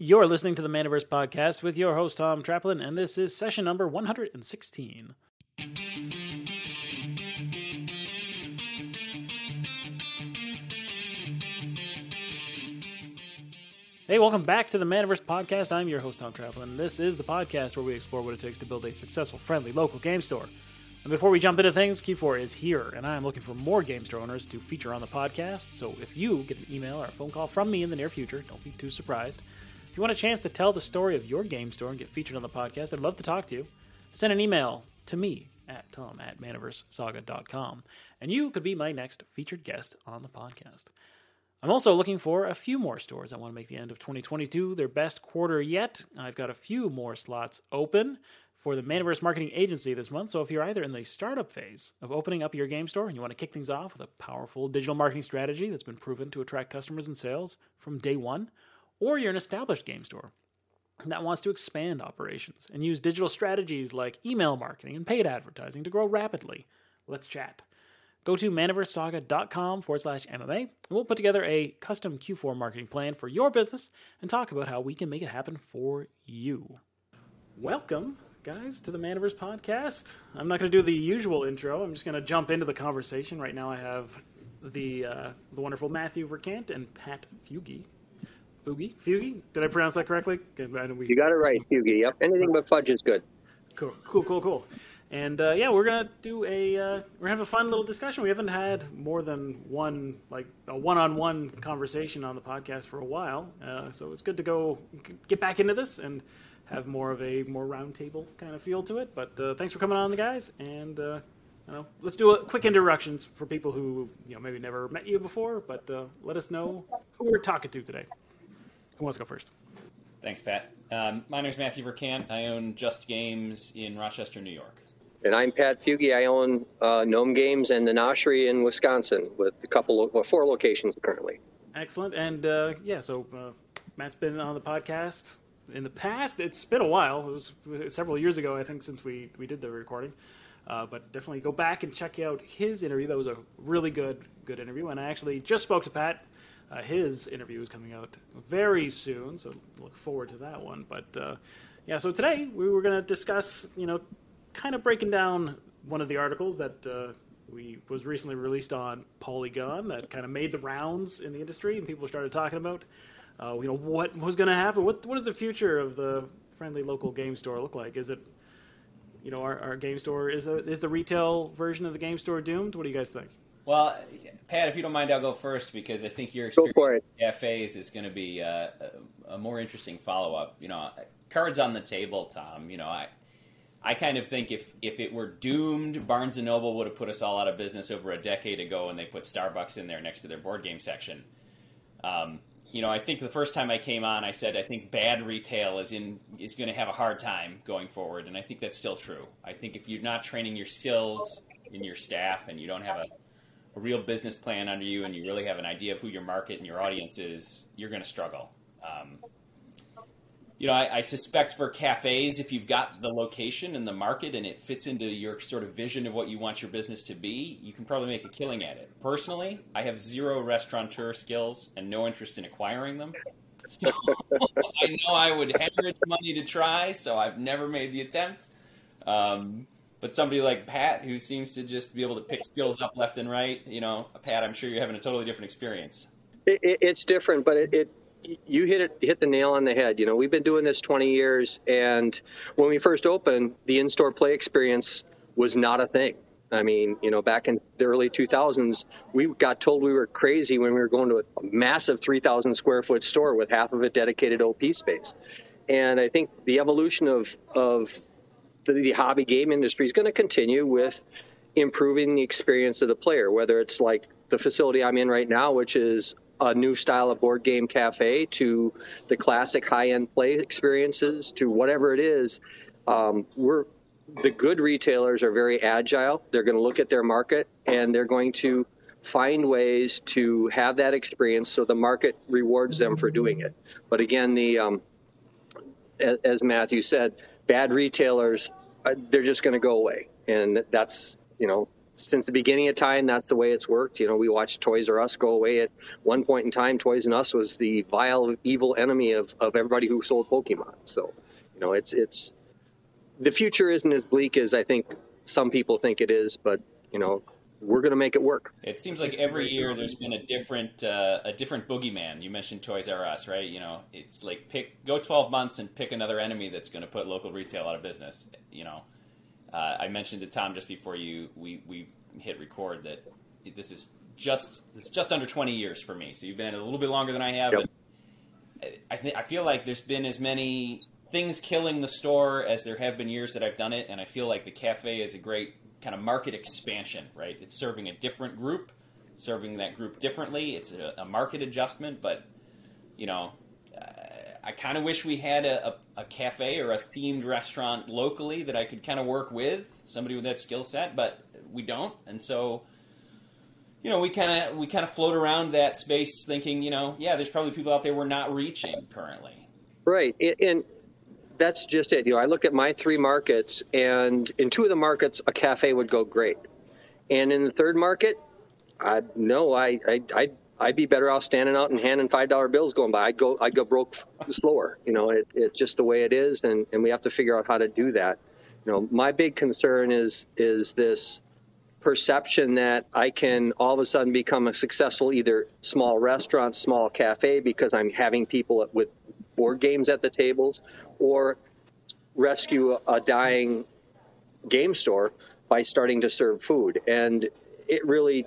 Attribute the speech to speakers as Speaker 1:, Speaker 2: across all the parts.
Speaker 1: You're listening to the Manaverse Podcast with your host, Tom Traplin, and this is session number 116. Hey, welcome back to the Manaverse Podcast. I'm your host, Tom Traplin. This is the podcast where we explore what it takes to build a successful, friendly local game store. And before we jump into things, Q4 is here, and I am looking for more game store owners to feature on the podcast. So if you get an email or a phone call from me in the near future, don't be too surprised. If you want a chance to tell the story of your game store and get featured on the podcast, I'd love to talk to you. Send an email to me at tom at manaversesaga.com, and you could be my next featured guest on the podcast. I'm also looking for a few more stores. I want to make the end of 2022 their best quarter yet. I've got a few more slots open for the Manaverse Marketing Agency this month. So if you're either in the startup phase of opening up your game store and you want to kick things off with a powerful digital marketing strategy that's been proven to attract customers and sales from day one, or you're an established game store that wants to expand operations and use digital strategies like email marketing and paid advertising to grow rapidly, let's chat. Go to manaversesaga.com forward slash MMA, and we'll put together a custom Q4 marketing plan for your business and talk about how we can make it happen for you. Welcome guys, to the Manaverse podcast. I'm not going to do the usual intro. I'm just going to jump into the conversation. Right now, I have the uh, the wonderful Matthew Vercant and Pat Fuge. Fuge? Fuge? Did I pronounce that correctly?
Speaker 2: You got it right, Fuge. Yep. Anything but fudge is good.
Speaker 1: Cool, cool, cool, cool. And uh, yeah, we're gonna do a uh, we're gonna have a fun little discussion. We haven't had more than one like a one-on-one conversation on the podcast for a while, uh, so it's good to go get back into this and have more of a more roundtable kind of feel to it. But uh, thanks for coming on, the guys, and uh, you know, let's do a quick introductions for people who you know maybe never met you before, but uh, let us know who we're talking to today. Who wants to go first?
Speaker 3: Thanks, Pat. Um, my name is Matthew Vercant. I own Just Games in Rochester, New York.
Speaker 2: And I'm Pat Fuge. I own uh, Gnome Games and the Noshery in Wisconsin with a couple of well, four locations currently.
Speaker 1: Excellent. And uh, yeah, so uh, Matt's been on the podcast in the past. It's been a while. It was several years ago, I think, since we, we did the recording. Uh, but definitely go back and check out his interview. That was a really good good interview. And I actually just spoke to Pat. Uh, his interview is coming out very soon, so look forward to that one. But uh, yeah, so today we were going to discuss, you know, kind of breaking down one of the articles that uh, we was recently released on Polygon that kind of made the rounds in the industry and people started talking about uh, you know what was going to happen. What what does the future of the friendly local game store look like? Is it you know our, our game store is a, is the retail version of the game store doomed? What do you guys think?
Speaker 3: Well, Pat, if you don't mind, I'll go first because I think your experience cafes is going to be uh, a, a, more interesting follow up. You know, cards on the table, Tom. You know, I I kind of think if if it were doomed, Barnes and Noble would have put us all out of business over a decade ago when they put Starbucks in there next to their board game section. Um, you know, I think the first time I came on, I said I think bad retail is in is going to have a hard time going forward, and I think that's still true. I think if you're not training your skills in your staff and you don't have a, a real business plan under you, and you really have an idea of who your market and your audience is, you're going to struggle. Um, you know, I, I, suspect for cafes, if you've got the location and the market and it fits into your sort of vision of what you want your business to be, you can probably make a killing at it. Personally, I have zero restaurateur skills and no interest in acquiring them. So I know I would hemorrhage money to try, so I've never made the attempt. Um, but somebody like Pat, who seems to just be able to pick skills up left and right, you know, Pat, I'm sure you're having a totally different experience.
Speaker 2: It, it, it's different, but it, it you hit it hit the nail on the head. You know, we've been doing this 20 years, and when we first opened, the in-store play experience was not a thing. I mean, you know, back in the early 2000s, we got told we were crazy when we were going to a massive 3,000 square foot store with half of it dedicated OP space. And I think the evolution of of the, the hobby game industry is going to continue with improving the experience of the player, whether it's like the facility I'm in right now, which is a new style of board game cafe to the classic high end play experiences to whatever it is. Um, we're the good retailers are very agile. They're going to look at their market and they're going to find ways to have that experience so the market rewards them for doing it. But again, the um, as, as, Matthew said, bad retailers Uh, they're just going to go away, and that's you know since the beginning of time, that's the way it's worked. You know, we watched Toys R Us go away at one point in time. Toys R Us was the vile, evil enemy of, of everybody who sold Pokemon. So, you know, it's it's the future isn't as bleak as I think some people think it is, but you know, we're going to make it work.
Speaker 3: It seems like every year there's been a different uh, a different boogeyman. You mentioned Toys R Us, right? You know, it's like pick go 12 months and pick another enemy that's going to put local retail out of business. You know, uh, I mentioned to Tom just before you we we hit record that this is just it's just under 20 years for me. So you've been in a little bit longer than I have. Yep. I think I feel like there's been as many things killing the store as there have been years that I've done it, and I feel like the cafe is a great kind of market expansion. Right, it's serving a different group, serving that group differently. It's a, a market adjustment, but you know, I kind of wish we had a, a, a, cafe or a themed restaurant locally that I could kind of work with somebody with that skill set, but we don't, and so you know we kind of we kind of float around that space, thinking, you know, yeah, there's probably people out there we're not reaching currently.
Speaker 2: Right, and that's just it. You know, I look at my three markets, and in two of the markets, a cafe would go great, and in the third market, I no, I I. I I'd be better off standing out and handing five dollar bills going by. I'd go I'd go broke slower. You know, it, it's just the way it is, and, and we have to figure out how to do that. You know, my big concern is is this perception that I can all of a sudden become a successful either small restaurant, small cafe because I'm having people with board games at the tables, or rescue a, dying game store by starting to serve food. And it really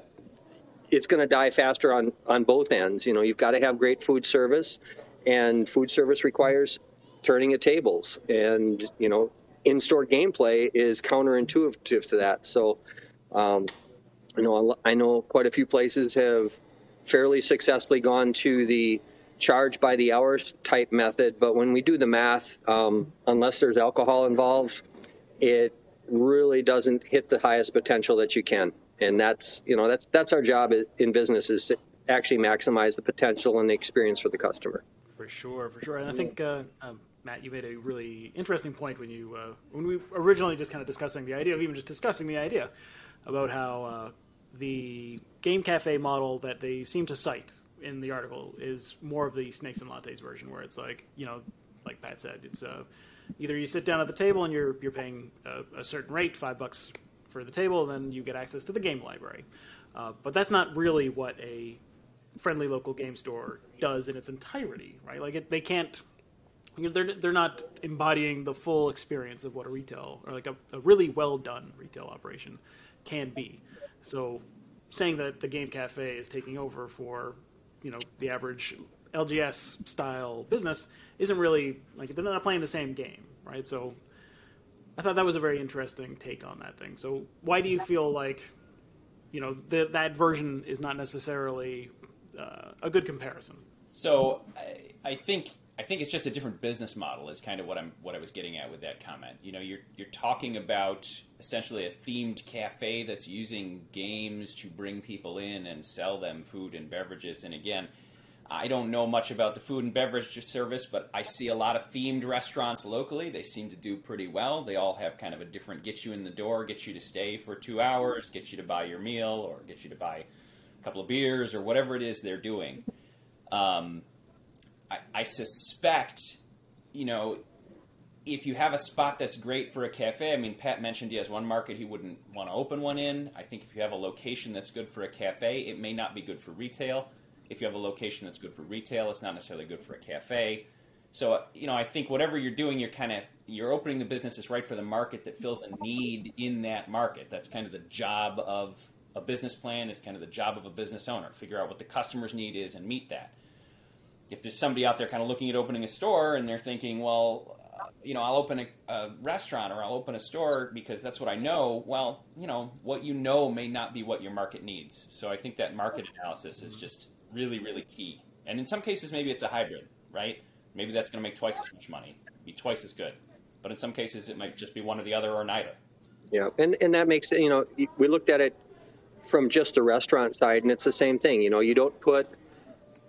Speaker 2: it's going to die faster on on both ends. You know, you've got to have great food service, and food service requires turning at tables, and you know, in-store gameplay is counterintuitive to that. So, um, you know, I know quite a few places have fairly successfully gone to the charge by the hours type method, but when we do the math, um, unless there's alcohol involved, it really doesn't hit the highest potential that you can and that's you know that's that's our job in business is to actually maximize the potential and the experience for the customer.
Speaker 1: For sure, for sure, and I think uh, um, Matt, you made a really interesting point when you uh, when we originally just kind of discussing the idea of even just discussing the idea about how uh, the game cafe model that they seem to cite in the article is more of the snakes and lattes version, where it's like you know, like Pat said, it's uh, either you sit down at the table and you're you're paying a, a certain rate, five bucks for the table, then you get access to the game library. Uh, but that's not really what a friendly local game store does in its entirety, right? Like it, they can't. You know, they're they're not embodying the full experience of what a retail or like a, a really well done retail operation can be. So, saying that the game cafe is taking over for you know the average LGS style business isn't really like they're not playing the same game, right? So I thought that was a very interesting take on that thing. So why do you feel like, you know, the, that version is not necessarily uh, a good comparison?
Speaker 3: So I, I think I think it's just a different business model is kind of what I'm what I was getting at with that comment. You know, you're you're talking about essentially a themed cafe that's using games to bring people in and sell them food and beverages. And again, I don't know much about the food and beverage service, but I see a lot of themed restaurants locally. They seem to do pretty well. They all have kind of a different get you in the door, get you to stay for two hours, get you to buy your meal, or get you to buy a couple of beers, or whatever it is they're doing. Um, I, I suspect, you know, if you have a spot that's great for a cafe, I mean, Pat mentioned he has one market he wouldn't want to open one in. I think if you have a location that's good for a cafe, it may not be good for retail if you have a location that's good for retail, it's not necessarily good for a cafe. So you know, I think whatever you're doing, you're kind of you're opening the business that's right for the market that fills a need in that market. That's kind of the job of a business plan. It's kind of the job of a business owner. Figure out what the customer's need is and meet that. If there's somebody out there kind of looking at opening a store and they're thinking, well, uh, you know, I'll open a, a, restaurant or I'll open a store because that's what I know. Well, you know, what you know may not be what your market needs. So I think that market analysis is just really, really key. And in some cases, maybe it's a hybrid, right? Maybe that's going to make twice as much money, be twice as good. But in some cases, it might just be one or the other or neither.
Speaker 2: Yeah, and and that makes. You know, we looked at it from just the restaurant side, and it's the same thing. You know, you don't put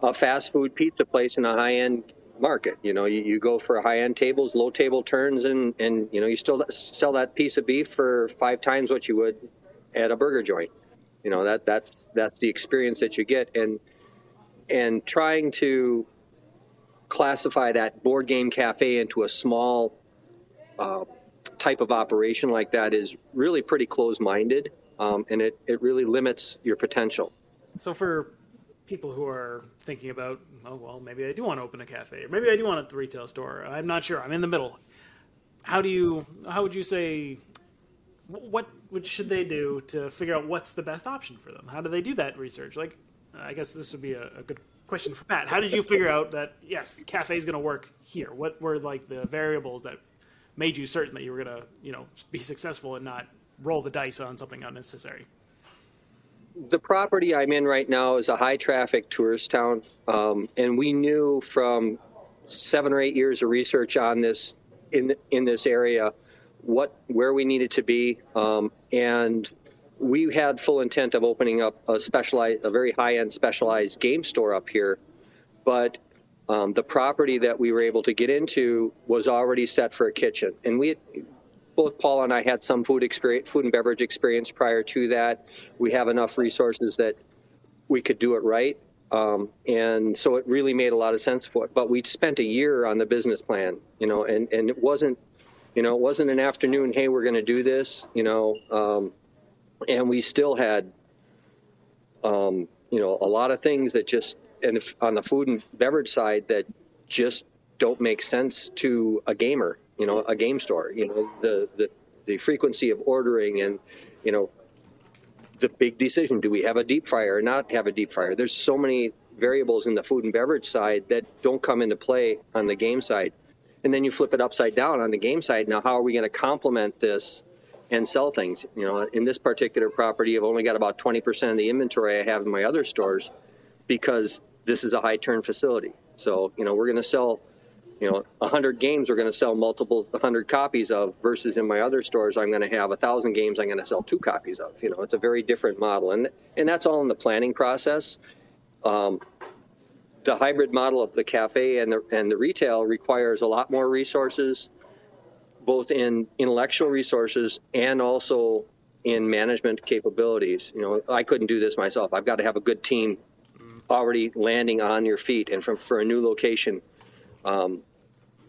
Speaker 2: a fast food pizza place in a high end market. You know, you, you go for high end tables, low table turns, and and you know you still sell that piece of beef for five times what you would at a burger joint. You know that that's that's the experience that you get, and and trying to classify that board game cafe into a small uh, type of operation like that is really pretty close minded, um, and it, it really limits your potential.
Speaker 1: So, for people who are thinking about, oh, well, maybe I do want to open a cafe, or maybe I do want a retail store, I'm not sure, I'm in the middle. How do you, how would you say, what, what should they do to figure out what's the best option for them? How do they do that research? Like, I guess this would be a, a good question for Pat. How did you figure out that yes, cafe is going to work here? What were like the variables that made you certain that you were going to, you know, be successful and not roll the dice on something unnecessary?
Speaker 2: The property I'm in right now is a high traffic tourist town, um, and we knew from seven or eight years of research on this in in this area what where we needed to be, um, and we had full intent of opening up a specialized, a very high end specialized game store up here, but um, the property that we were able to get into was already set for a kitchen, and we. Both Paul and I had some food experience, food and beverage experience prior to that. We have enough resources that we could do it right, um, and so it really made a lot of sense for it. But we spent a year on the business plan, you know, and and it wasn't, you know, it wasn't an afternoon. Hey, we're going to do this, you know. Um, and we still had, um, you know, a lot of things that just and if, on the food and beverage side that just don't make sense to a gamer, you know, a game store. You know, the the the frequency of ordering and, you know, the big decision: do we have a deep fryer or not have a deep fryer? There's so many variables in the food and beverage side that don't come into play on the game side. And then you flip it upside down on the game side. Now, how are we going to complement this and sell things. You know, in this particular property, I've only got about 20% of the inventory I have in my other stores because this is a high turn facility. So, you know, we're going to sell, you know, 100 games we're going to sell multiple 100 copies of versus in my other stores I'm going to have a 1,000 games I'm going to sell two copies of. You know, it's a very different model. And, and that's all in the planning process. Um, the hybrid model of the cafe and the, and the retail requires a lot more resources both in intellectual resources and also in management capabilities. You know, I couldn't do this myself. I've got to have a good team already landing on your feet. And from for a new location, um,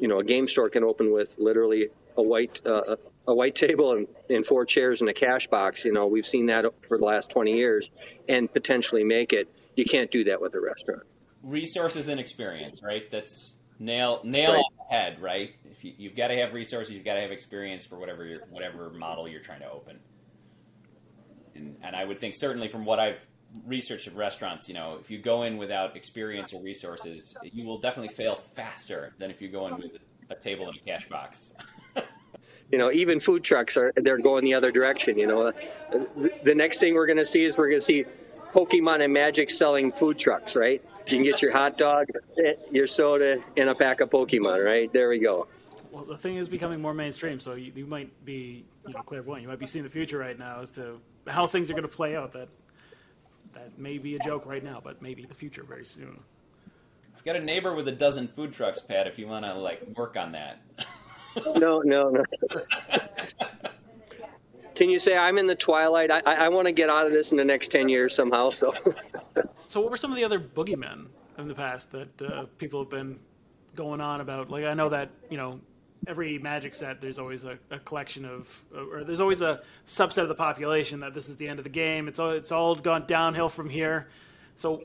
Speaker 2: you know, a game store can open with literally a white uh, a white table and, and four chairs and a cash box. You know, we've seen that for the last twenty years, and potentially make it. You can't do that with a restaurant.
Speaker 3: Resources and experience, right? That's nail nail right. on the head, right? If you, have got to have resources, you've got to have experience for whatever whatever model you're trying to open. And, and I would think certainly from what I've researched of restaurants, you know, if you go in without experience or resources, you will definitely fail faster than if you go in with a table and a cash box.
Speaker 2: you know, even food trucks are they're going the other direction. You know, the next thing we're going to see is we're going to see Pokemon and Magic selling food trucks, right? You can get your hot dog, your soda, and a pack of Pokemon, right? There we go.
Speaker 1: Well, the thing is becoming more mainstream, so you, you might be, you know, clairvoyant. You might be seeing the future right now as to how things are going to play out. That that may be a joke right now, but maybe the future very soon.
Speaker 3: I've got a neighbor with a dozen food trucks, Pat. If you want to like work on that.
Speaker 2: no, no, no. Can you say I'm in the twilight? I, I, I want to get out of this in the next ten years somehow. So.
Speaker 1: so, what were some of the other boogeymen in the past that uh, people have been going on about? Like, I know that you know every magic set there's always a, a, collection of or there's always a subset of the population that this is the end of the game. It's all it's all gone downhill from here. So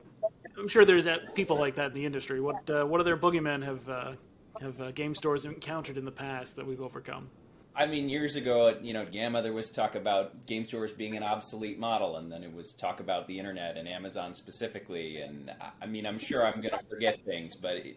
Speaker 1: i'm sure there's people like that in the industry. What uh, what other boogeymen have uh, have uh, game stores encountered in the past that we've overcome?
Speaker 3: I mean, years ago, you know, GAMA, there was talk about game stores being an obsolete model, and then it was talk about the internet and Amazon specifically. And I mean, I'm sure I'm going to forget things, but it,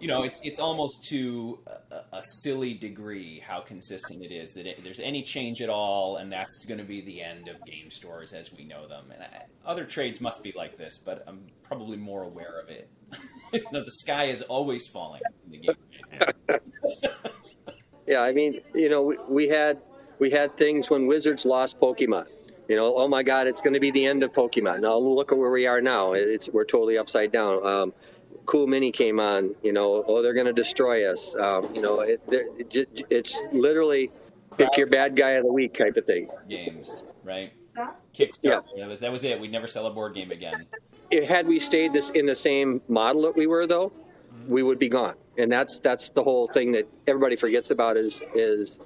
Speaker 3: you know, it's it's almost to a, a, silly degree how consistent it is that it, there's any change at all, and that's going to be the end of game stores as we know them. And I, other trades must be like this, but I'm probably more aware of it. know, the sky is always falling in the game.
Speaker 2: Yeah, I mean, you know, we, we had we had things when Wizards lost Pokemon. You know, oh my God, it's going to be the end of Pokemon. Now look at where we are now. It's we're totally upside down. Um, cool Mini came on. You know, oh they're going to destroy us. Um, you know, it, it, it's literally pick your bad guy of the week type of thing.
Speaker 3: Games, right? Kickstarter. Yeah. That was that was it. We'd never sell a board game again.
Speaker 2: It, had we stayed this in the same model that we were though, mm-hmm. we would be gone. And that's that's the whole thing that everybody forgets about is is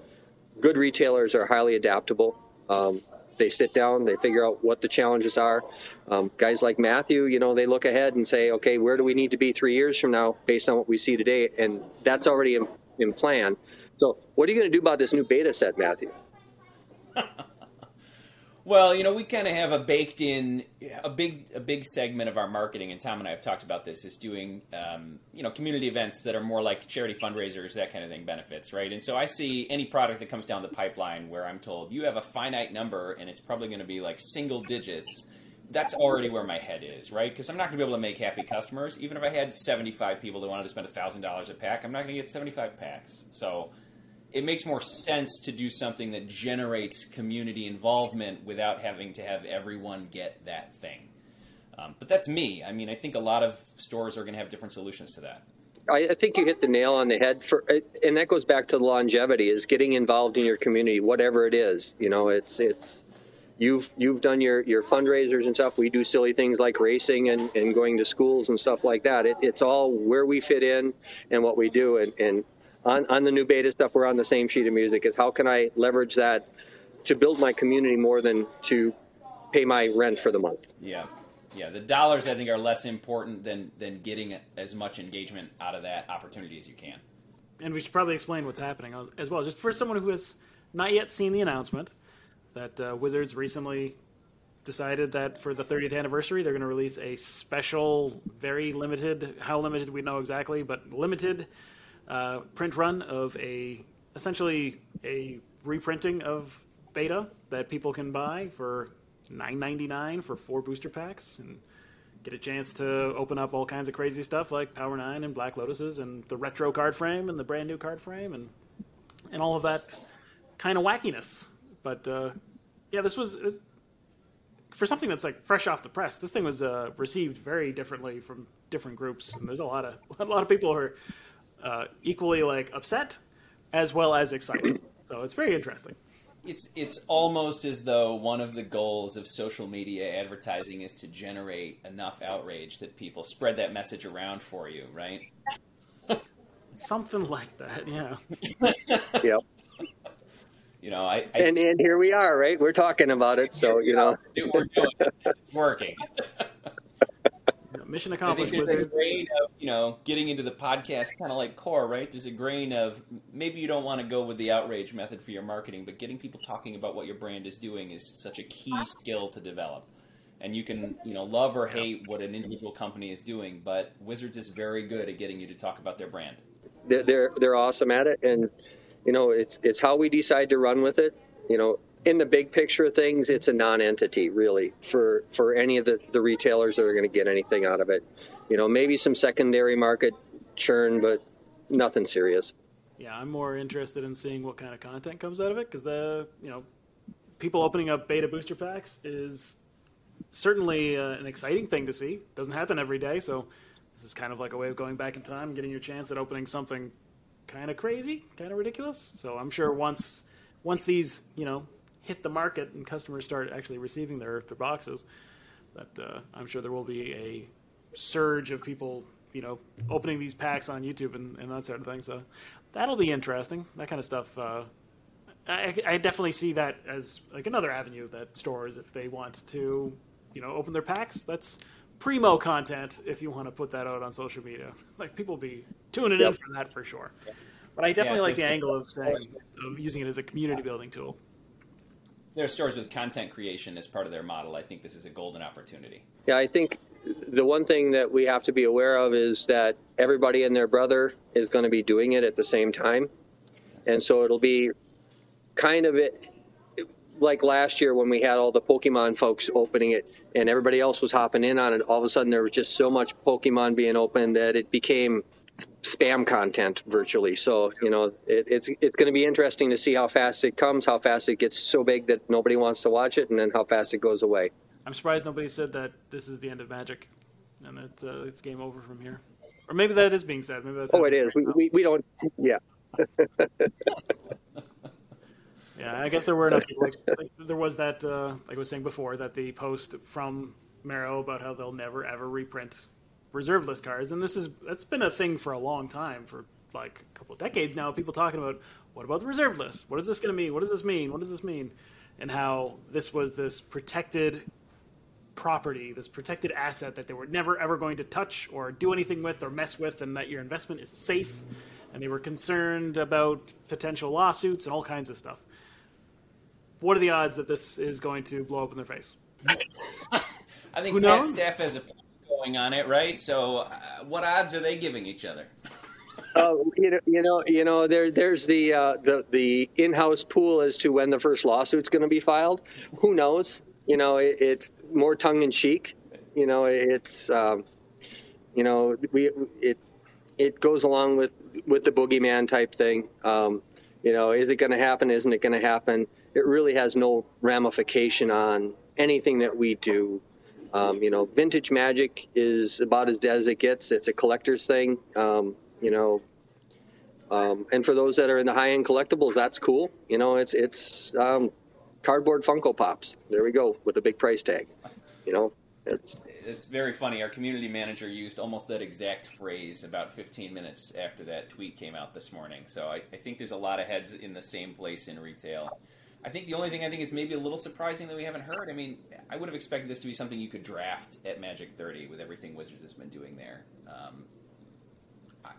Speaker 2: good retailers are highly adaptable. Um, they sit down, they figure out what the challenges are. Um, guys like Matthew, you know, they look ahead and say, okay, where do we need to be three years from now based on what we see today? And that's already in, in plan. So, what are you going to do about this new beta set, Matthew?
Speaker 3: Well, you know, we kind of have a baked in a big a big segment of our marketing, and Tom and I have talked about this. Is doing um, you know community events that are more like charity fundraisers, that kind of thing, benefits, right? And so I see any product that comes down the pipeline where I'm told you have a finite number, and it's probably going to be like single digits. That's already where my head is, right? Because I'm not going to be able to make happy customers. Even if I had 75 people that wanted to spend thousand dollars a pack, I'm not going to get 75 packs. So it makes more sense to do something that generates community involvement without having to have everyone get that thing. Um, but that's me. I mean, I think a lot of stores are going to have different solutions to that.
Speaker 2: I, I, think you hit the nail on the head for, and that goes back to longevity is getting involved in your community, whatever it is. You know, it's it's you've you've done your your fundraisers and stuff. We do silly things like racing and, and going to schools and stuff like that. It, it's all where we fit in and what we do, and, and on, on the new beta stuff, we're on the same sheet of music. Is how can I leverage that to build my community more than to pay my rent for the month?
Speaker 3: Yeah, yeah. The dollars I think are less important than than getting as much engagement out of that opportunity as you can.
Speaker 1: And we should probably explain what's happening as well, just for someone who has not yet seen the announcement that uh, Wizards recently decided that for the 30th anniversary they're going to release a special, very limited, how limited we know exactly, but limited uh, print run of a essentially a reprinting of beta that people can buy for nine ninety nine for four booster packs and get a chance to open up all kinds of crazy stuff like Power Nine and Black Lotuses and the retro card frame and the brand new card frame and and all of that kind of wackiness. But uh, yeah, this was for something that's like fresh off the press. This thing was uh, received very differently from different groups, and there's a lot of a lot of people who are uh, equally like upset as well as excited. so it's very interesting.
Speaker 3: It's it's almost as though one of the goals of social media advertising is to generate enough outrage that people spread that message around for you, right?
Speaker 1: Something like that, yeah.
Speaker 2: yep.
Speaker 3: You know, I, I,
Speaker 2: and and here we are, right? We're talking about it, so you know,
Speaker 3: we're doing it. It's working.
Speaker 1: mission accomplished.
Speaker 3: there's a grain of you know getting into the podcast, kind of like core, right? There's a grain of maybe you don't want to go with the outrage method for your marketing, but getting people talking about what your brand is doing is such a key skill to develop. And you can you know love or hate what an individual company is doing, but Wizards is very good at getting you to talk about their brand.
Speaker 2: They're they're awesome at it, and you know it's it's how we decide to run with it. You know, in the big picture of things, it's a non-entity really for for any of the, the retailers that are going to get anything out of it. You know, maybe some secondary market churn, but nothing serious.
Speaker 1: Yeah, I'm more interested in seeing what kind of content comes out of it because the you know people opening up beta booster packs is certainly uh, an exciting thing to see. Doesn't happen every day, so this is kind of like a way of going back in time, getting your chance at opening something kind of crazy, kind of ridiculous. So I'm sure once once these you know hit the market and customers start actually receiving their, their boxes, that uh, I'm sure there will be a surge of people, you know, opening these packs on YouTube and, and that sort of thing. So that'll be interesting. That kind of stuff. Uh, I, I definitely see that as like another avenue that stores, if they want to, you know, open their packs, that's primo content if you want to put that out on social media. Like people will be tuning yep. in for that for sure. But I definitely yeah, like the angle of saying of using it as a community building tool
Speaker 3: there are stores with content creation as part of their model, I think this is a golden opportunity.
Speaker 2: Yeah, I think the one thing that we have to be aware of is that everybody and their brother is going to be doing it at the same time. And so it'll be kind of it like last year when we had all the Pokemon folks opening it and everybody else was hopping in on it. All of a sudden, there was just so much Pokemon being opened that it became spam content virtually. So you know, it, it's it's going to be interesting to see how fast it comes, how fast it gets so big that nobody wants to watch it, and then how fast it goes away.
Speaker 1: I'm surprised nobody said that this is the end of Magic, and it's uh, it's game over from here. Or maybe that is being said. Maybe that's
Speaker 2: oh, it is. We, we, we don't. Yeah.
Speaker 1: Yeah, I guess there were enough people. Like, like, there was that, uh, like I was saying before, that the post from MaRo about how they'll never ever reprint reserve list cards, and this is that's been a thing for a long time, for like a couple of decades now. People talking about what about the reserve list? What is this going to mean? What does this mean? What does this mean? And how this was this protected property, this protected asset that they were never ever going to touch or do anything with or mess with, and that your investment is safe. And they were concerned about potential lawsuits and all kinds of stuff. What are the odds that this is going to blow up in their face?
Speaker 3: I think Who Pat knows? staff has a point going on it, right? So, uh, what odds are they giving each other?
Speaker 2: Oh, you know, you know, you know. There, there's the uh, the the in-house pool as to when the first lawsuit's going to be filed. Who knows? You know, it, it's more tongue-in-cheek. You know, it's um, you know we it it goes along with with the boogeyman type thing. Um, you know, is it going to happen? Isn't it going to happen? It really has no ramification on anything that we do. Um, you know, vintage magic is about as dead as it gets. It's a collector's thing. Um, you know, um, and for those that are in the high end collectibles, that's cool. You know, it's it's um, cardboard Funko Pops. There we go with a big price tag. You know, it's
Speaker 3: it's very funny. Our community manager used almost that exact phrase about 15 minutes after that tweet came out this morning. So I, I think there's a lot of heads in the same place in retail. I think the only thing I think is maybe a little surprising that we haven't heard. I mean, I would have expected this to be something you could draft at Magic 30 with everything Wizards has been doing there. Um, I,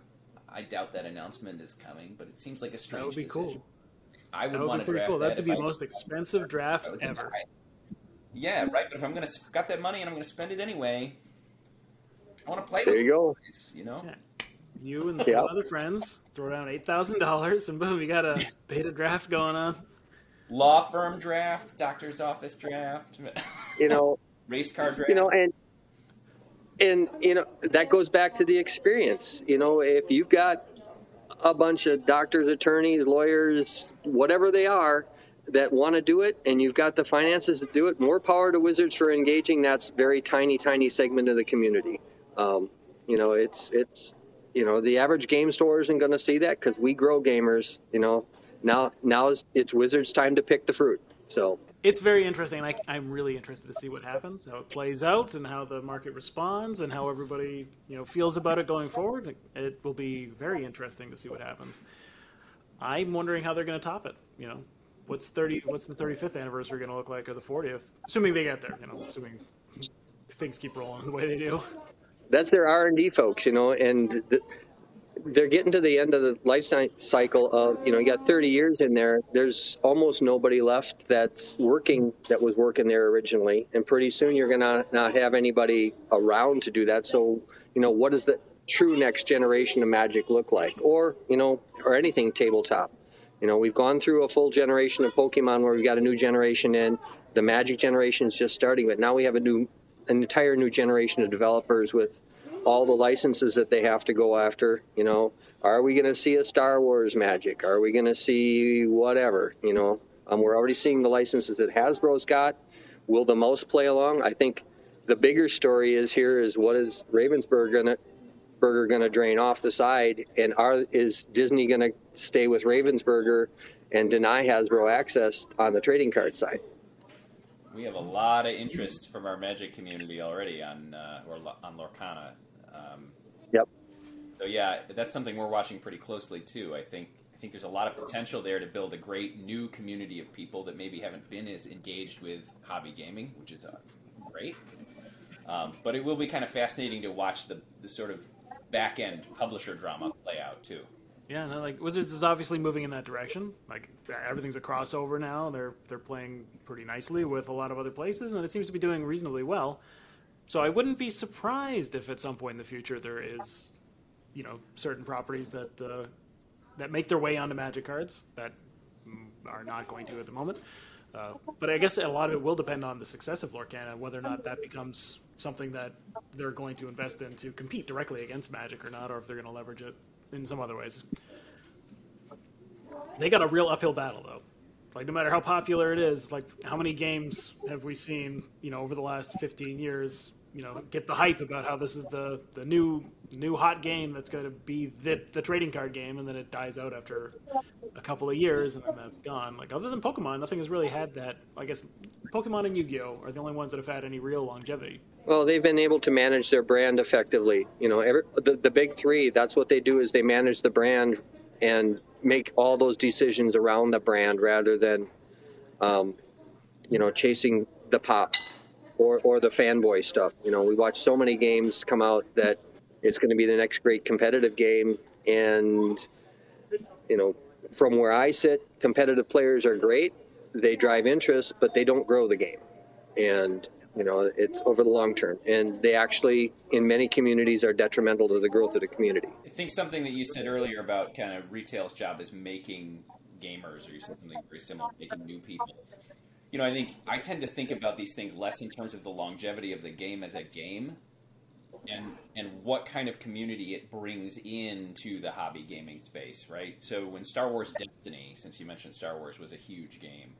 Speaker 3: I, doubt that announcement is coming, but it seems like a strange. That would be decision. cool. I would, would want to draft cool.
Speaker 1: that. That'd be the most expensive draft ever.
Speaker 3: Yeah, right. But if I'm gonna got that money and I'm gonna spend it anyway, I want to play.
Speaker 2: There you go.
Speaker 3: you know. Yeah.
Speaker 1: You and some yep. other friends throw down eight thousand dollars, and boom, you got a beta draft going on.
Speaker 3: Law firm draft, doctor's office draft.
Speaker 2: You know,
Speaker 3: race car draft.
Speaker 2: You know, and and you know that goes back to the experience. You know, if you've got a bunch of doctors, attorneys, lawyers, whatever they are, that want to do it and you've got the finances to do it, more power to Wizards for engaging that's very tiny, tiny segment of the community. Um, you know, it's it's you know the average game store isn't going to see that because we grow gamers. You know, now now it's Wizards' time to pick the fruit. So
Speaker 1: it's very interesting. I, I'm really interested to see what happens, how it plays out, and how the market responds, and how everybody you know feels about it going forward. It will be very interesting to see what happens. I'm wondering how they're going to top it. You know, what's thirty? What's the thirty fifth anniversary going to look like, or the fortieth? Assuming they get there, you know, assuming things keep rolling the way they do.
Speaker 2: That's their R and D folks, you know, and the, they're getting to the end of the life cycle of you know you got 30 years in there. There's almost nobody left that's working that was working there originally. And pretty soon you're to not have anybody around to do that. So you know what does the true next generation of magic look like? Or you know or anything tabletop. You know, we've gone through a full generation of Pokemon where we've got a new generation in. The Magic generation is just starting, but now we have a new, an entire new generation of developers with all the licenses that they have to go after. You know, are we going to see a Star Wars Magic? Are we going to see whatever? You know, um, we're already seeing the licenses that Hasbro's got. Will the mouse play along? I think the bigger story is here is what is Ravensburg going to Burger going to drain off the side, and are is Disney going to stay with Ravensburger and deny Hasbro access on the trading card side?
Speaker 3: We have a lot of interest from our Magic community already on uh, or on Lorcana. Um,
Speaker 2: yep.
Speaker 3: So yeah, that's something we're watching pretty closely too. I think I think there's a lot of potential there to build a great new community of people that maybe haven't been as engaged with hobby gaming, which is uh, great. Um, but it will be kind of fascinating to watch the, the sort of back end publisher drama play out too.
Speaker 1: Yeah, no, like Wizards is obviously moving in that direction. Like everything's a crossover now. They're they're playing pretty nicely with a lot of other places, and it seems to be doing reasonably well. So I wouldn't be surprised if at some point in the future there is, you know, certain properties that uh, that make their way onto Magic cards that are not going to at the moment. Uh, but I guess a lot of it will depend on the success of Lorcana, whether or not that becomes something that they're going to invest in to compete directly against Magic or not, or if they're going to leverage it in some other ways. They got a real uphill battle though. Like no matter how popular it is, like how many games have we seen, you know, over the last 15 years you know get the hype about how this is the the new new hot game that's going to be the the trading card game, and then it dies out after a couple of years, and then that's gone. Like other than Pokemon, nothing has really had that. I guess Pokemon and Yu-Gi-Oh are the only ones that have had any real longevity.
Speaker 2: Well, they've been able to manage their brand effectively. You know, every, the the big three. That's what they do is they manage the brand and make all those decisions around the brand rather than, um, you know, chasing the pop or or the fanboy stuff. You know, we watch so many games come out that it's going to be the next great competitive game, and you know, from where I sit, competitive players are great. They drive interest, but they don't grow the game, and you know, it's over the long term, and they actually, in many communities, are detrimental to the growth of the community.
Speaker 3: I think something that you said earlier about kind of retail's job is making gamers, or you said something very similar, making new people you know, I think I tend to think about these things less in terms of the longevity of the game as a game and and what kind of community it brings into the hobby gaming space, right? So when Star Wars Destiny, since you mentioned Star Wars, was a huge game,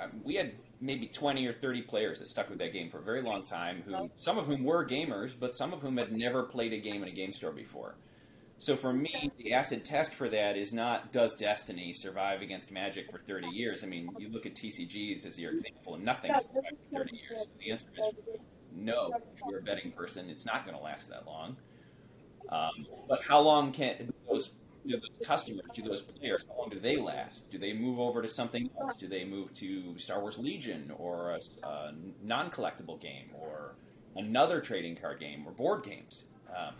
Speaker 3: um, we had maybe 20 or 30 players that stuck with that game for a very long time who some of whom were gamers but some of whom had never played a game in a game store before so for me, the acid test for that is not does Destiny survive against Magic for 30 years? I mean, you look at TCGs as your example, and nothing survived for 30 years. So the answer is no. If you're a betting person, it's not going to last that long. Um, but how long can those, you know, those customers, do those players, how long do they last? Do they move over to something else? Do they move to Star Wars Legion or a, a non-collectible game or another trading card game or board games? Um,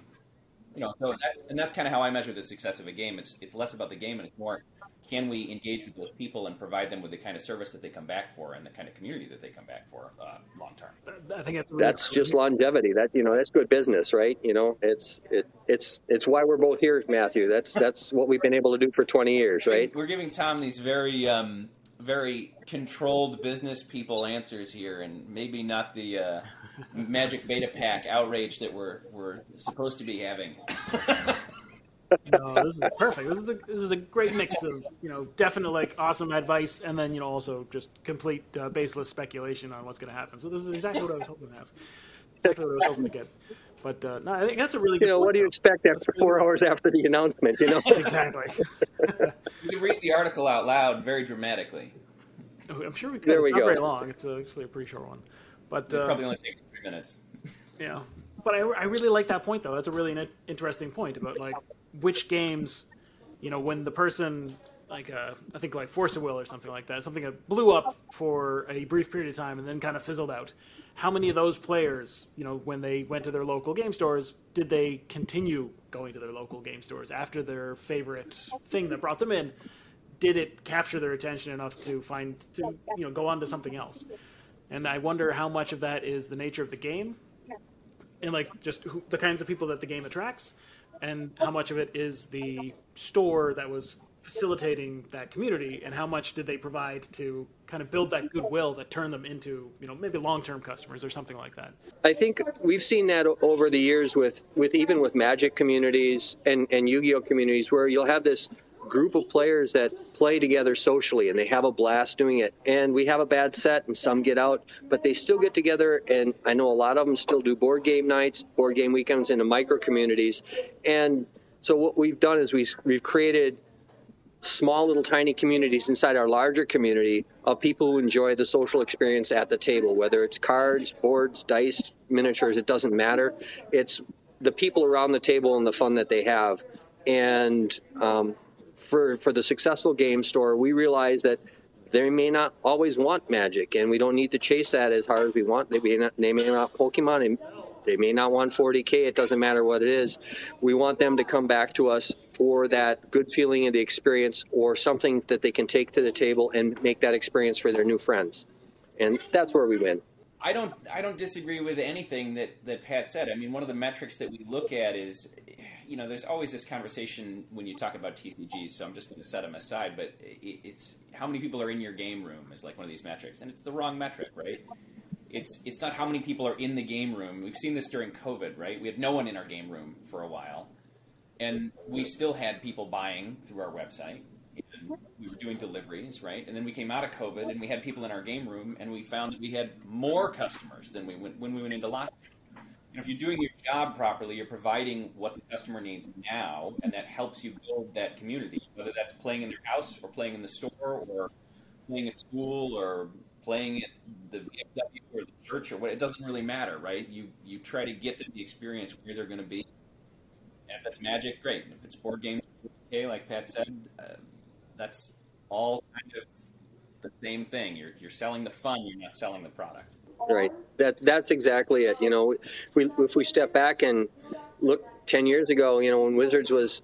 Speaker 3: you know, so that's and that's kind of how I measure the success of a game. It's it's less about the game and it's more can we engage with those people and provide them with the kind of service that they come back for and the kind of community that they come back for uh, long term.
Speaker 1: I think that's
Speaker 2: really that's cool. just longevity. That you know that's good business, right? You know, it's it it's it's why we're both here, Matthew. That's that's what we've been able to do for twenty years, right?
Speaker 3: We're giving Tom these very um, very controlled business people answers here, and maybe not the uh, Magic Beta Pack outrage that we're we're supposed to be having.
Speaker 1: no, this is perfect. This is a, this is a great mix of you know definite like awesome advice, and then you know also just complete uh, baseless speculation on what's going to happen. So this is exactly what I was hoping to have. Exactly what I was hoping to get. But uh, no, I think that's a really good.
Speaker 2: You know, what do you expect after four hours after the announcement? You know,
Speaker 1: exactly.
Speaker 3: you can read the article out loud very dramatically.
Speaker 1: I'm sure we could. There it's we not go. very long. It's actually a pretty short one. But
Speaker 3: it uh, probably only takes three minutes.
Speaker 1: Yeah, but I, I really like that point though. That's a really interesting point about like which games, you know, when the person like uh, I think like Force of Will or something like that, something that blew up for a brief period of time and then kind of fizzled out. How many of those players, you know, when they went to their local game stores, did they continue going to their local game stores after their favorite thing that brought them in? Did it capture their attention enough to find to you know go on to something else? and I wonder how much of that is the nature of the game, and like just who, the kinds of people that the game attracts, and how much of it is the store that was facilitating that community, and how much did they provide to kind of build that goodwill that turned them into you know maybe long-term customers or something like that.
Speaker 2: I think we've seen that over the years with with even with Magic communities and and Yu-Gi-Oh communities where you'll have this group of players that play together socially and they have a blast doing it. And we have a bad set and some get out, but they still get together. And I know a lot of them still do board game nights, board game weekends into micro communities. And so what we've done is we, we've created small little tiny communities inside our larger community of people who enjoy the social experience at the table, whether it's cards, boards, dice, miniatures, it doesn't matter. It's the people around the table and the fun that they have. And um, for for the successful game store, we realize that they may not always want magic, and we don't need to chase that as hard as we want. They may not, they may not Pokemon, and they may not want 40k. It doesn't matter what it is. We want them to come back to us for that good feeling of the experience, or something that they can take to the table and make that experience for their new friends, and that's where we win.
Speaker 3: I don't I don't disagree with anything that, that Pat said. I mean, one of the metrics that we look at is you know, there's always this conversation when you talk about TCGs, so I'm just going to set them aside. But it's how many people are in your game room is like one of these metrics, and it's the wrong metric, right? It's it's not how many people are in the game room. We've seen this during COVID, right? We had no one in our game room for a while, and we still had people buying through our website. And we were doing deliveries, right? And then we came out of COVID and we had people in our game room and we found that we had more customers than we went when we went into lockdown. If you're doing your job properly, you're providing what the customer needs now, and that helps you build that community. Whether that's playing in their house or playing in the store or playing at school or playing at the VFW or the church or what, it doesn't really matter, right? You you try to get them the experience where they're going to be. And if that's Magic, great. If it's board games, okay, like Pat said, uh, that's all kind of the same thing. You're you're selling the fun. You're not selling the product.
Speaker 2: Right. That that's exactly it. You know, if we if we step back and look ten years ago, you know, when Wizards was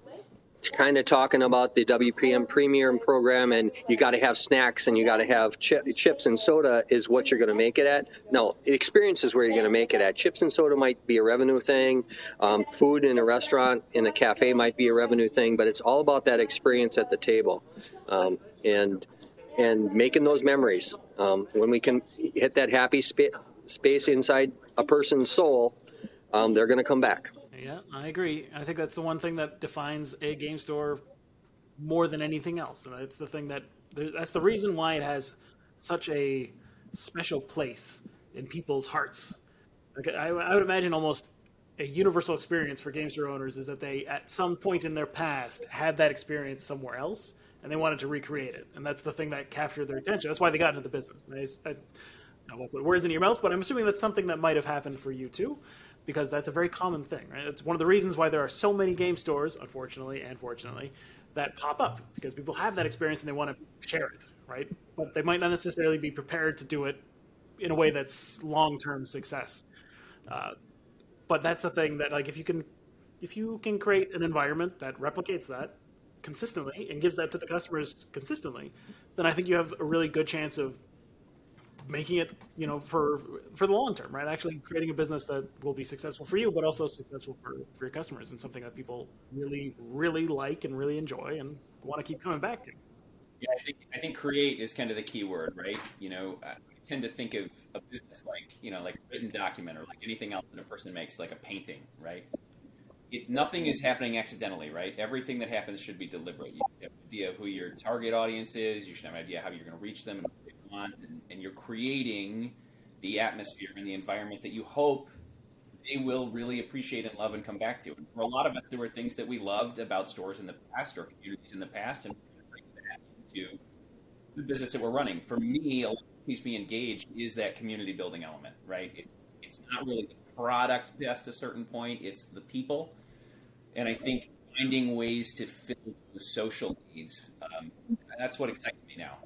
Speaker 2: kind of talking about the WPN Premium program and you got to have snacks and you got to have chip, chips and soda is what you're going to make it at. No, experience is where you're going to make it at. Chips and soda might be a revenue thing. Um, food in a restaurant, in a cafe might be a revenue thing, but it's all about that experience at the table. Um, and and making those memories. Um, when we can hit that happy spa- space inside a person's soul, um, they're going to come back.
Speaker 1: Yeah, I agree. I think that's the one thing that defines a game store more than anything else. And it's the thing that that's the reason why it has such a special place in people's hearts. Like I, I would imagine almost a universal experience for game store owners is that they, at some point in their past, had that experience somewhere else and they wanted to recreate it. And that's the thing that captured their attention. That's why they got into the business. I, I, I won't put words in your mouth, but I'm assuming that's something that might have happened for you too because that's a very common thing, right? It's one of the reasons why there are so many game stores, unfortunately and fortunately, that pop up because people have that experience and they want to share it, right? But they might not necessarily be prepared to do it in a way that's long-term success. Uh, but that's a thing that, like, if you can, if you can create an environment that replicates that consistently and gives that to the customers consistently, then I think you have a really good chance of making it you know for for the long term right actually creating a business that will be successful for you but also successful for, for your customers and something that people really really like and really enjoy and want to keep coming back to
Speaker 3: yeah i think i think create is kind of the key word right you know i tend to think of a business like you know like a written document or like anything else that a person makes like a painting right it, nothing is happening accidentally, right? Everything that happens should be deliberate. You have an idea of who your target audience is. You should have an idea how you're going to reach them and want, and, and you're creating the atmosphere and the environment that you hope they will really appreciate and love and come back to. And for a lot of us, there were things that we loved about stores in the past or communities in the past, and bring that into the business that we're running. For me, a keeps me engaged is that community building element, right? It's it's not really the product past a certain point; it's the people, and I think finding ways to fill the social needs. Um, that's what excites me now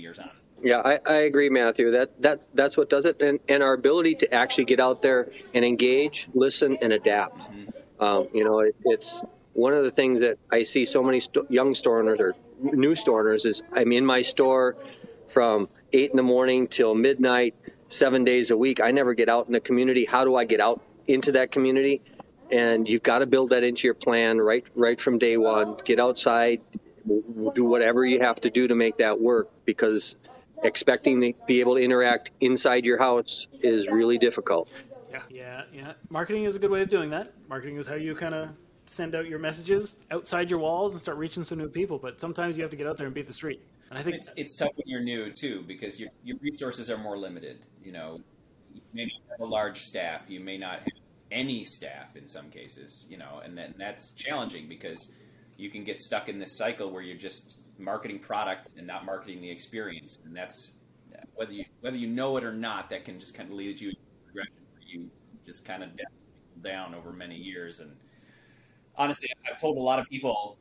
Speaker 3: years on.
Speaker 2: Yeah, I, I agree, Matthew. That that that's what does it, and, and our ability to actually get out there and engage, listen, and adapt. Mm-hmm. Um, you know, it, it's one of the things that I see so many st- young store owners or new store owners is I'm in my store from eight in the morning till midnight, seven days a week. I never get out in the community. How do I get out into that community? And you've got to build that into your plan right right from day one. Get outside, we'll do whatever you have to do to make that work because expecting to be able to interact inside your house is really difficult.
Speaker 1: Yeah, yeah, yeah. Marketing is a good way of doing that. Marketing is how you kind of send out your messages outside your walls and start reaching some new people. But sometimes you have to get out there and beat the street. And I think
Speaker 3: it's, it's tough when you're new too because your your resources are more limited. You know, you may not have a large staff. You may not have any staff in some cases. You know, and then that's challenging because you can get stuck in this cycle where you're just marketing product and not marketing the experience, and that's whether you whether you know it or not, that can just kind of lead you in a progression where you just kind of down over many years. And honestly, I've told a lot of people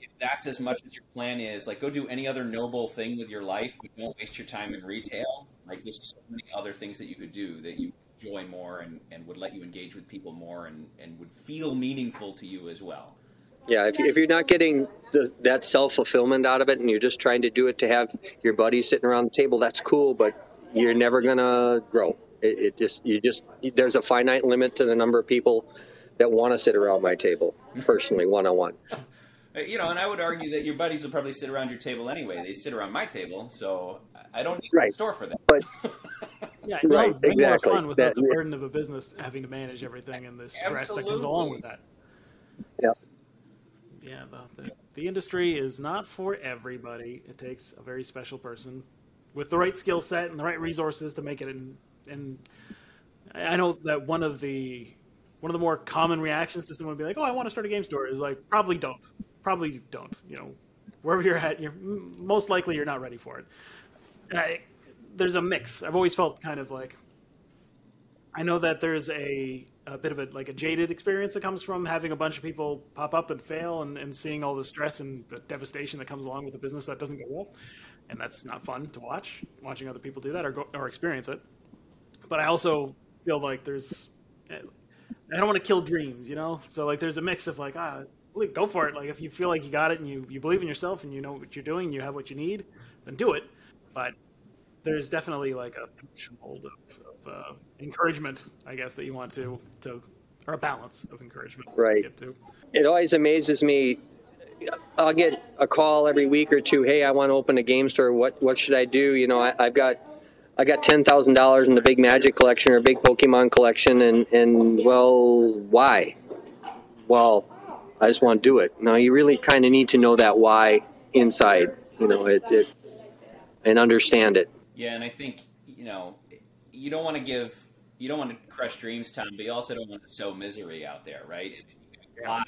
Speaker 3: if that's as much as your plan is, like go do any other noble thing with your life, but don't waste your time in retail. Like there's so many other things that you could do that you enjoy more and, and would let you engage with people more and, and would feel meaningful to you as well.
Speaker 2: Yeah, if, if you're not getting the, that self fulfillment out of it and you're just trying to do it to have your buddies sitting around the table, that's cool, but you're never going to grow. It, it, just, you just, there's a finite limit to the number of people that want to sit around my table, personally, one on one.
Speaker 3: You know, and I would argue that your buddies will probably sit around your table anyway. They sit around my table, so I don't need
Speaker 2: right.
Speaker 3: a store for them.
Speaker 2: But
Speaker 1: yeah, right, exactly. more fun without that, the burden of a business having to manage everything and the stress Absolutely. that comes along with that.
Speaker 2: Yeah
Speaker 1: Yeah, the, the, the industry is not for everybody. It takes a very special person with the right skill set and the right resources to make it. And, and I know that one of the one of the more common reactions to someone be like, "Oh, I want to start a game store," is like, "Probably don't. Probably don't." You know, wherever you're at, you're most likely you're not ready for it. I, there's a mix. I've always felt kind of like I know that there's a, a bit of a like a jaded experience that comes from having a bunch of people pop up and fail and, and seeing all the stress and the devastation that comes along with a business that doesn't go well, and that's not fun to watch. Watching other people do that or go, or experience it, but I also feel like there's I don't want to kill dreams, you know. So like there's a mix of like ah go for it. Like if you feel like you got it and you, you believe in yourself and you know what you're doing, you have what you need, then do it. But there's definitely like a threshold of uh, encouragement, I guess, that you want to to or a balance of encouragement.
Speaker 2: Right. It always amazes me. I'll get a call every week or two. Hey, I want to open a game store. What what should I do? You know, I, I've got I got ten thousand dollars in the big Magic collection or big Pokemon collection, and and well, why? Well, I just want to do it. Now you really kind of need to know that why inside, you know, it, it and understand it.
Speaker 3: Yeah, and I think you know you don't want to give you don't want to crush dreams, Tom, but you also don't want to sow misery out there, right? Why?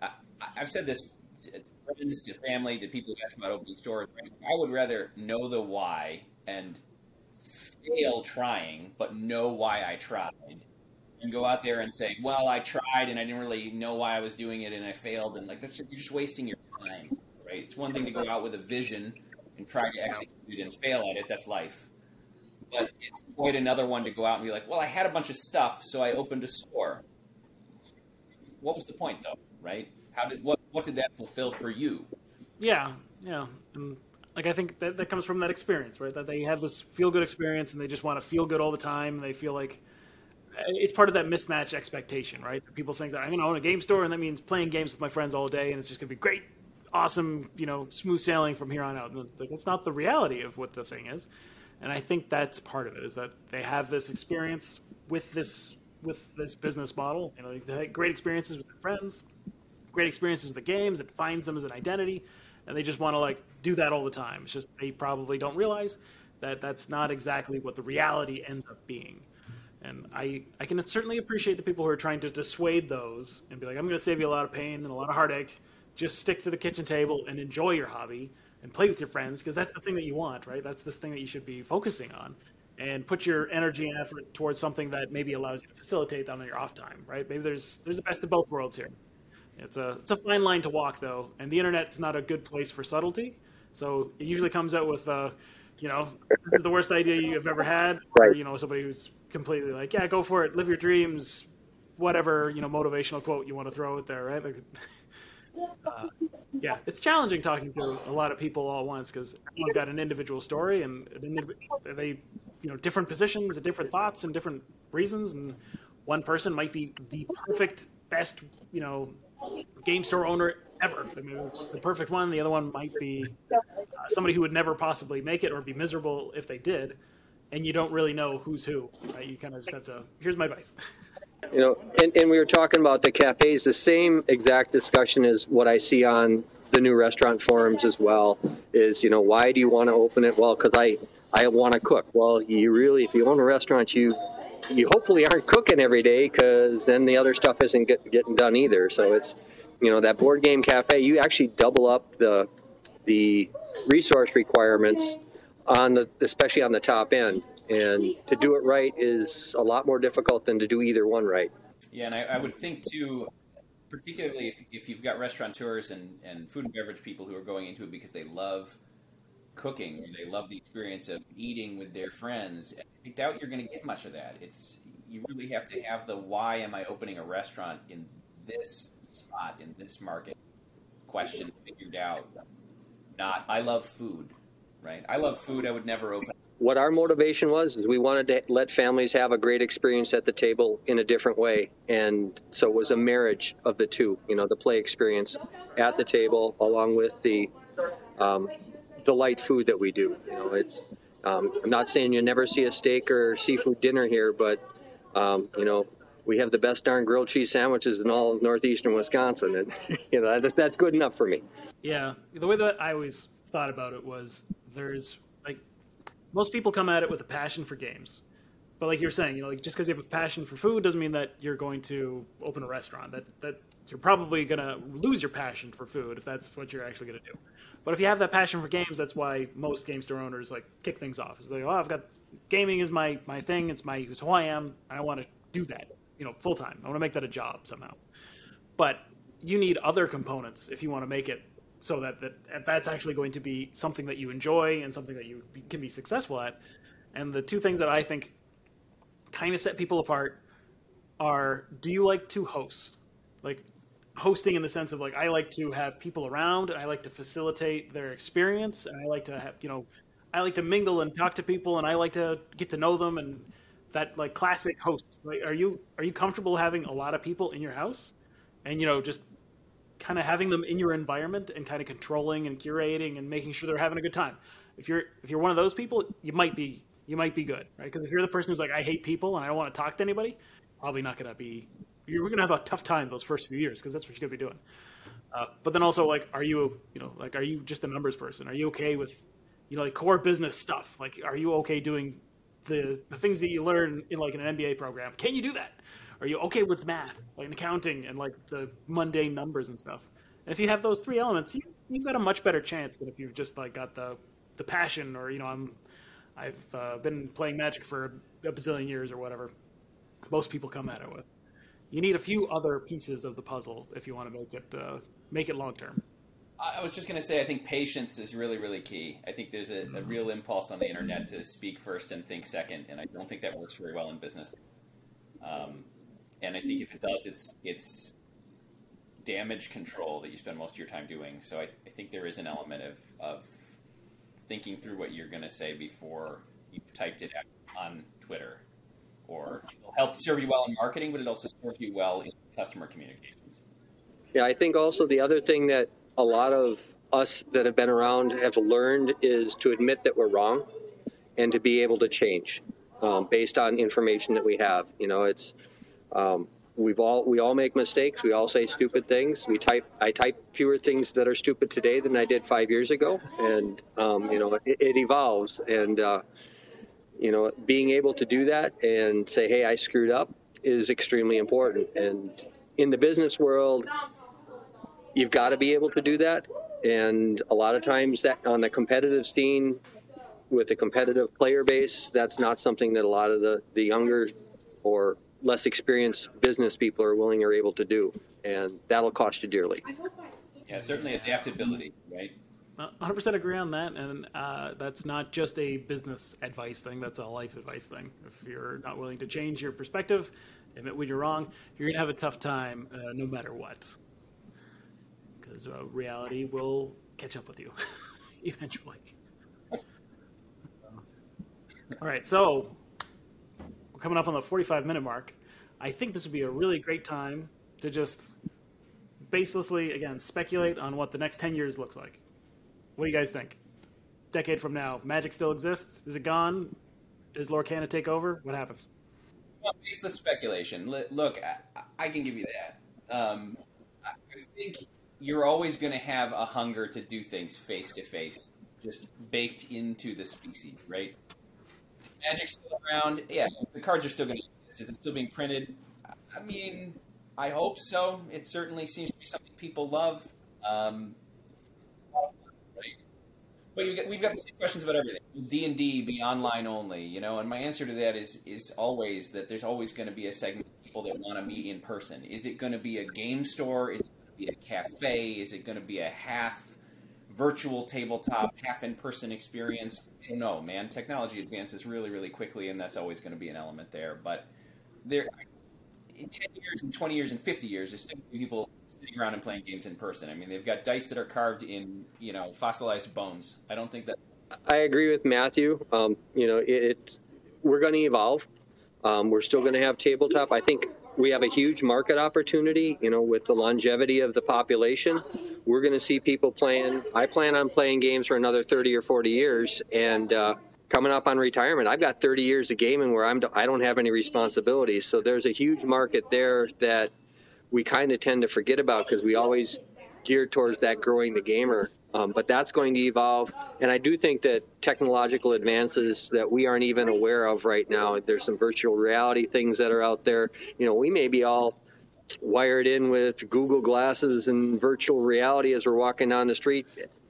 Speaker 3: I, I've said this to friends, to family, to people who ask about opening stores. I would rather know the why and fail trying, but know why I tried, and go out there and say, "Well, I tried and I didn't really know why I was doing it and I failed," and like that's just, you're just wasting your time, right? It's one thing to go out with a vision and try to execute and fail at it. That's life. But it's quite another one to go out and be like, "Well, I had a bunch of stuff, so I opened a store." What was the point, though? Right? How did what what did that fulfill for you?
Speaker 1: Yeah, yeah. And like I think that, that comes from that experience, right? That they have this feel good experience and they just want to feel good all the time. They feel like eh, it's part of that mismatch expectation, right? People think that I'm going to own a game store and that means playing games with my friends all day and it's just going to be great, awesome, you know, smooth sailing from here on out. That's not the reality of what the thing is. And I think that's part of it is that they have this experience with this with this business model. You know, they had great experiences with their friends, great experiences with the games. It finds them as an identity and they just want to like do that all the time. It's just they probably don't realize that that's not exactly what the reality ends up being. And I, I can certainly appreciate the people who are trying to dissuade those and be like, I'm going to save you a lot of pain and a lot of heartache. Just stick to the kitchen table and enjoy your hobby and play with your friends because that's the thing that you want, right? That's this thing that you should be focusing on. And put your energy and effort towards something that maybe allows you to facilitate that on your off time, right? Maybe there's there's the best of both worlds here. It's a it's a fine line to walk though, and the internet's not a good place for subtlety. So it usually comes out with, uh, you know, this is the worst idea you've ever had,
Speaker 2: right.
Speaker 1: or you know, somebody who's completely like, yeah, go for it, live your dreams, whatever you know, motivational quote you want to throw out there, right? Like, uh, yeah, it's challenging talking to a lot of people all at once because everyone's got an individual story and they, you know, different positions and different thoughts and different reasons, and one person might be the perfect, best, you know, game store owner ever. I mean, it's the perfect one. The other one might be uh, somebody who would never possibly make it or be miserable if they did. And you don't really know who's who. Right? You kind of just have to. Here's my advice.
Speaker 2: You know, and, and we were talking about the cafes. The same exact discussion is what I see on the new restaurant forums as well. Is you know why do you want to open it? Well, because I I want to cook. Well, you really, if you own a restaurant, you you hopefully aren't cooking every day because then the other stuff isn't get, getting done either. So it's you know that board game cafe. You actually double up the the resource requirements on the especially on the top end, and to do it right is a lot more difficult than to do either one right.
Speaker 3: Yeah, and I, I would think too, particularly if, if you've got restaurateurs and, and food and beverage people who are going into it because they love cooking or they love the experience of eating with their friends. I doubt you're going to get much of that. It's you really have to have the why am I opening a restaurant in this spot in this market question figured out. Not I love food, right? I love food. I would never open.
Speaker 2: What our motivation was is we wanted to let families have a great experience at the table in a different way, and so it was a marriage of the two. You know, the play experience at the table along with the um, the light food that we do. You know, it's um, I'm not saying you never see a steak or seafood dinner here, but um, you know, we have the best darn grilled cheese sandwiches in all of northeastern Wisconsin, and you know that's that's good enough for me.
Speaker 1: Yeah, the way that I always thought about it was there's most people come at it with a passion for games, but like you're saying, you know, like just because you have a passion for food doesn't mean that you're going to open a restaurant. That that you're probably gonna lose your passion for food if that's what you're actually gonna do. But if you have that passion for games, that's why most game store owners like kick things off. Is like, oh, I've got gaming is my my thing. It's my it's who I am. I want to do that, you know, full time. I want to make that a job somehow. But you need other components if you want to make it so that, that that's actually going to be something that you enjoy and something that you can be successful at. And the two things that I think kind of set people apart are: do you like to host? Like hosting in the sense of like I like to have people around and I like to facilitate their experience and I like to have you know I like to mingle and talk to people and I like to get to know them and that like classic host. Like, are you are you comfortable having a lot of people in your house and you know just kind of having them in your environment and kind of controlling and curating and making sure they're having a good time? If you're if you're one of those people, you might be you might be good, right? Because if you're the person who's like I hate people and I don't want to talk to anybody, probably not going to be you're going to have a tough time those first few years because that's what you're going to be doing. Uh, but then also, like, are you, you know, like, are you just a numbers person? Are you okay with, you know, like core business stuff? Like, are you okay doing the the things that you learn in like an MBA program? Can you do that? Are you okay with math, like accounting, and like the mundane numbers and stuff? And if you have those three elements, you, you've got a much better chance than if you've just like got the the passion or you know I'm I've uh, been playing Magic for a bazillion years or whatever. Most people come at it with you need a few other pieces of the puzzle if you want to make it uh, make it long term.
Speaker 3: I was just going to say, I think patience is really, really key. I think there's a, a, real impulse on the internet to speak first and think second, and I don't think that works very well in business. Um, and I think if it does, it's it's damage control that you spend most of your time doing. So I, I think there is an element of, of thinking through what you're going to say before you've typed it on Twitter or it'll help serve you well in marketing, but it also serves you well in customer communications.
Speaker 2: Yeah, I think also the other thing that a lot of us that have been around have learned is to admit that we're wrong and to be able to change um, based on information that we have. You know, it's um, we've all we all make mistakes. We all say stupid things. We type I type fewer things that are stupid today than I did five years ago, and um, you know it, it evolves and. Uh, you know, being able to do that and say, hey, I screwed up is extremely important. And in the business world, you've got to be able to do that. And a lot of times, that on the competitive scene, with a competitive player base, that's not something that a lot of the, the younger or less experienced business people are willing or able to do. And that'll cost you dearly.
Speaker 3: Yeah, certainly adaptability, right?
Speaker 1: 100% agree on that, and uh, that's not just a business advice thing. That's a life advice thing. If you're not willing to change your perspective, admit when you're wrong, you're gonna have a tough time, uh, no matter what, because uh, reality will catch up with you eventually. All right, so we're coming up on the 45 minute mark. I think this would be a really great time to just baselessly, again, speculate on what the next 10 years looks like. What do you guys think? Decade from now, Magic still exists? Is it gone? Does Lorcana take over? What happens?
Speaker 3: Well, the speculation. Look, I, I, can give you that. Um, I think you're always going to have a hunger to do things face to face, just baked into the species, right? Magic still around? Yeah, the cards are still going to exist. Is it still being printed? I mean, I hope so. It certainly seems to be something people love. Um, but got, we've got the same questions about everything. D and D be online only, you know, and my answer to that is is always that there's always going to be a segment of people that want to meet in person. Is it going to be a game store? Is it going to be a cafe? Is it going to be a half virtual tabletop, half in person experience? Know, man. Technology advances really, really quickly, and that's always going to be an element there. But there, in 10 years and 20 years and 50 years, there's still people sitting around and playing games in person. I mean, they've got dice that are carved in, you know, fossilized bones. I don't think that.
Speaker 2: I agree with Matthew. Um, you know, it, it we're going to evolve. Um, we're still going to have tabletop. I think we have a huge market opportunity, you know, with the longevity of the population. We're going to see people playing. I plan on playing games for another 30 or 40 years. And, uh, coming up on retirement. I've got 30 years of gaming where I'm I don't have any responsibilities. So there's a huge market there that we kind of tend to forget about because we always geared towards that growing the gamer. Um, but that's going to evolve, and I do think that technological advances that we aren't even aware of right now. There's some virtual reality things that are out there. You know, we may be all wired in with Google glasses and virtual reality as we're walking down the street.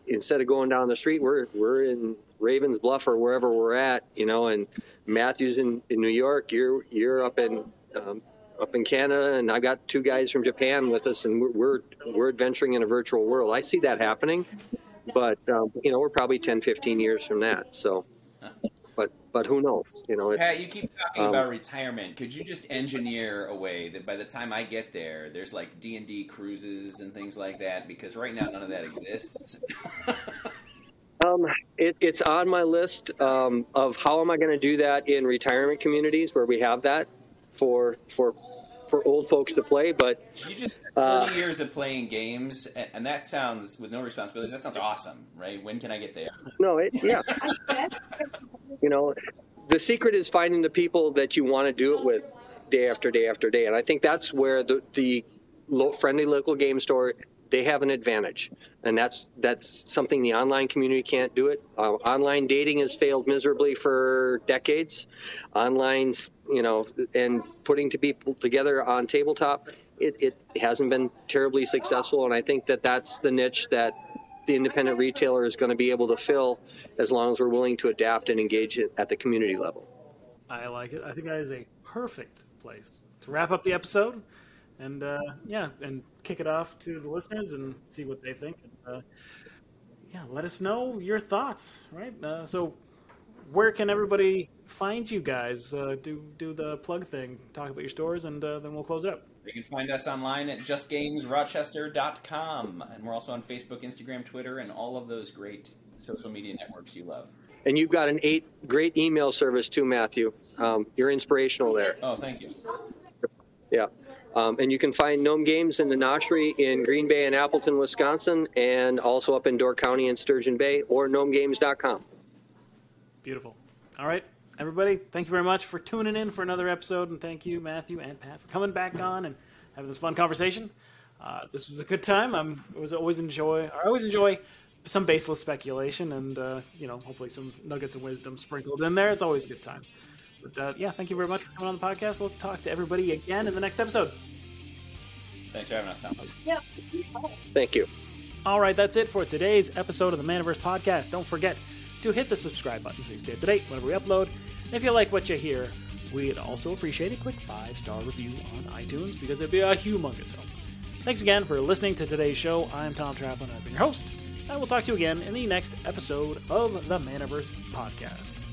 Speaker 2: Instead of going down the street, we're we're in Ravens Bluff or wherever we're at, you know. And Matthew's in, in New York. You're you're up in um, up in Canada, and I got two guys from Japan with us, and we're we're, we're adventuring in a virtual world. I see that happening, but um, you know, we're probably 10, 15 years from that. So, but but who knows? You know,
Speaker 3: it's, Pat, you keep talking um, about retirement. Could you just engineer a way that by the time I get there, there's like D and D cruises and things like that? Because right now, none of that exists.
Speaker 2: Um, it, it's on my list um, of how am I going to do that in retirement communities where we have that for for for old folks to play. But
Speaker 3: you just uh, thirty years of playing games, and, and, that sounds with no responsibilities. That sounds awesome, right? When can I get there?
Speaker 2: No, it yeah. you know, the secret is finding the people that you want to do it with day after day after day, and I think that's where the the friendly local game store they have an advantage, and that's that's something the online community can't do. It uh, online dating has failed miserably for decades. Online, you know, and putting to people together on tabletop, it, it hasn't been terribly successful. And I think that that's the niche that the independent retailer is going to be able to fill as long as we're willing to adapt and engage at the community level.
Speaker 1: I like it. I think that is a perfect place to wrap up the episode and uh, yeah, and kick it off to the listeners and see what they think. And, uh, yeah, let us know your thoughts. Right. Uh, so, where can everybody find you guys? Uh, do do the plug thing. Talk about your stores, and uh, then we'll close up.
Speaker 3: You can find us online at justgamesrochester.com. And we're also on Facebook, Instagram, Twitter, and all of those great social media networks you love.
Speaker 2: And you've got an eight great email service too, Matthew. Um, you're inspirational there.
Speaker 3: Oh, thank you.
Speaker 2: Yeah. Um, and you can find Gnome Games in the Notchery in Green Bay and Appleton, Wisconsin, and also up in Door County and Sturgeon Bay, or gnomegames.com.
Speaker 1: Beautiful. All right, everybody, thank you very much for tuning in for another episode, and thank you, Matthew and Pat, for coming back on and having this fun conversation. Uh, this was a good time. I'm I was always enjoy. I always enjoy some baseless speculation, and uh, you know, hopefully some nuggets of wisdom sprinkled in there. It's always a good time. But uh, yeah, thank you very much for coming on the podcast. We'll talk to everybody again in the next episode.
Speaker 3: Thanks for having us, Tom.
Speaker 2: Yeah. Thank you.
Speaker 1: All right, that's it for today's episode of the Manaverse podcast. Don't forget to hit the subscribe button so you stay up to date whenever we upload. And if you like what you hear, we'd also appreciate a quick five star review on iTunes because it'd be a humongous help. Thanks again for listening to today's show. I'm Tom Traplin. I've been your host, and we'll talk to you again in the next episode of the Manaverse podcast.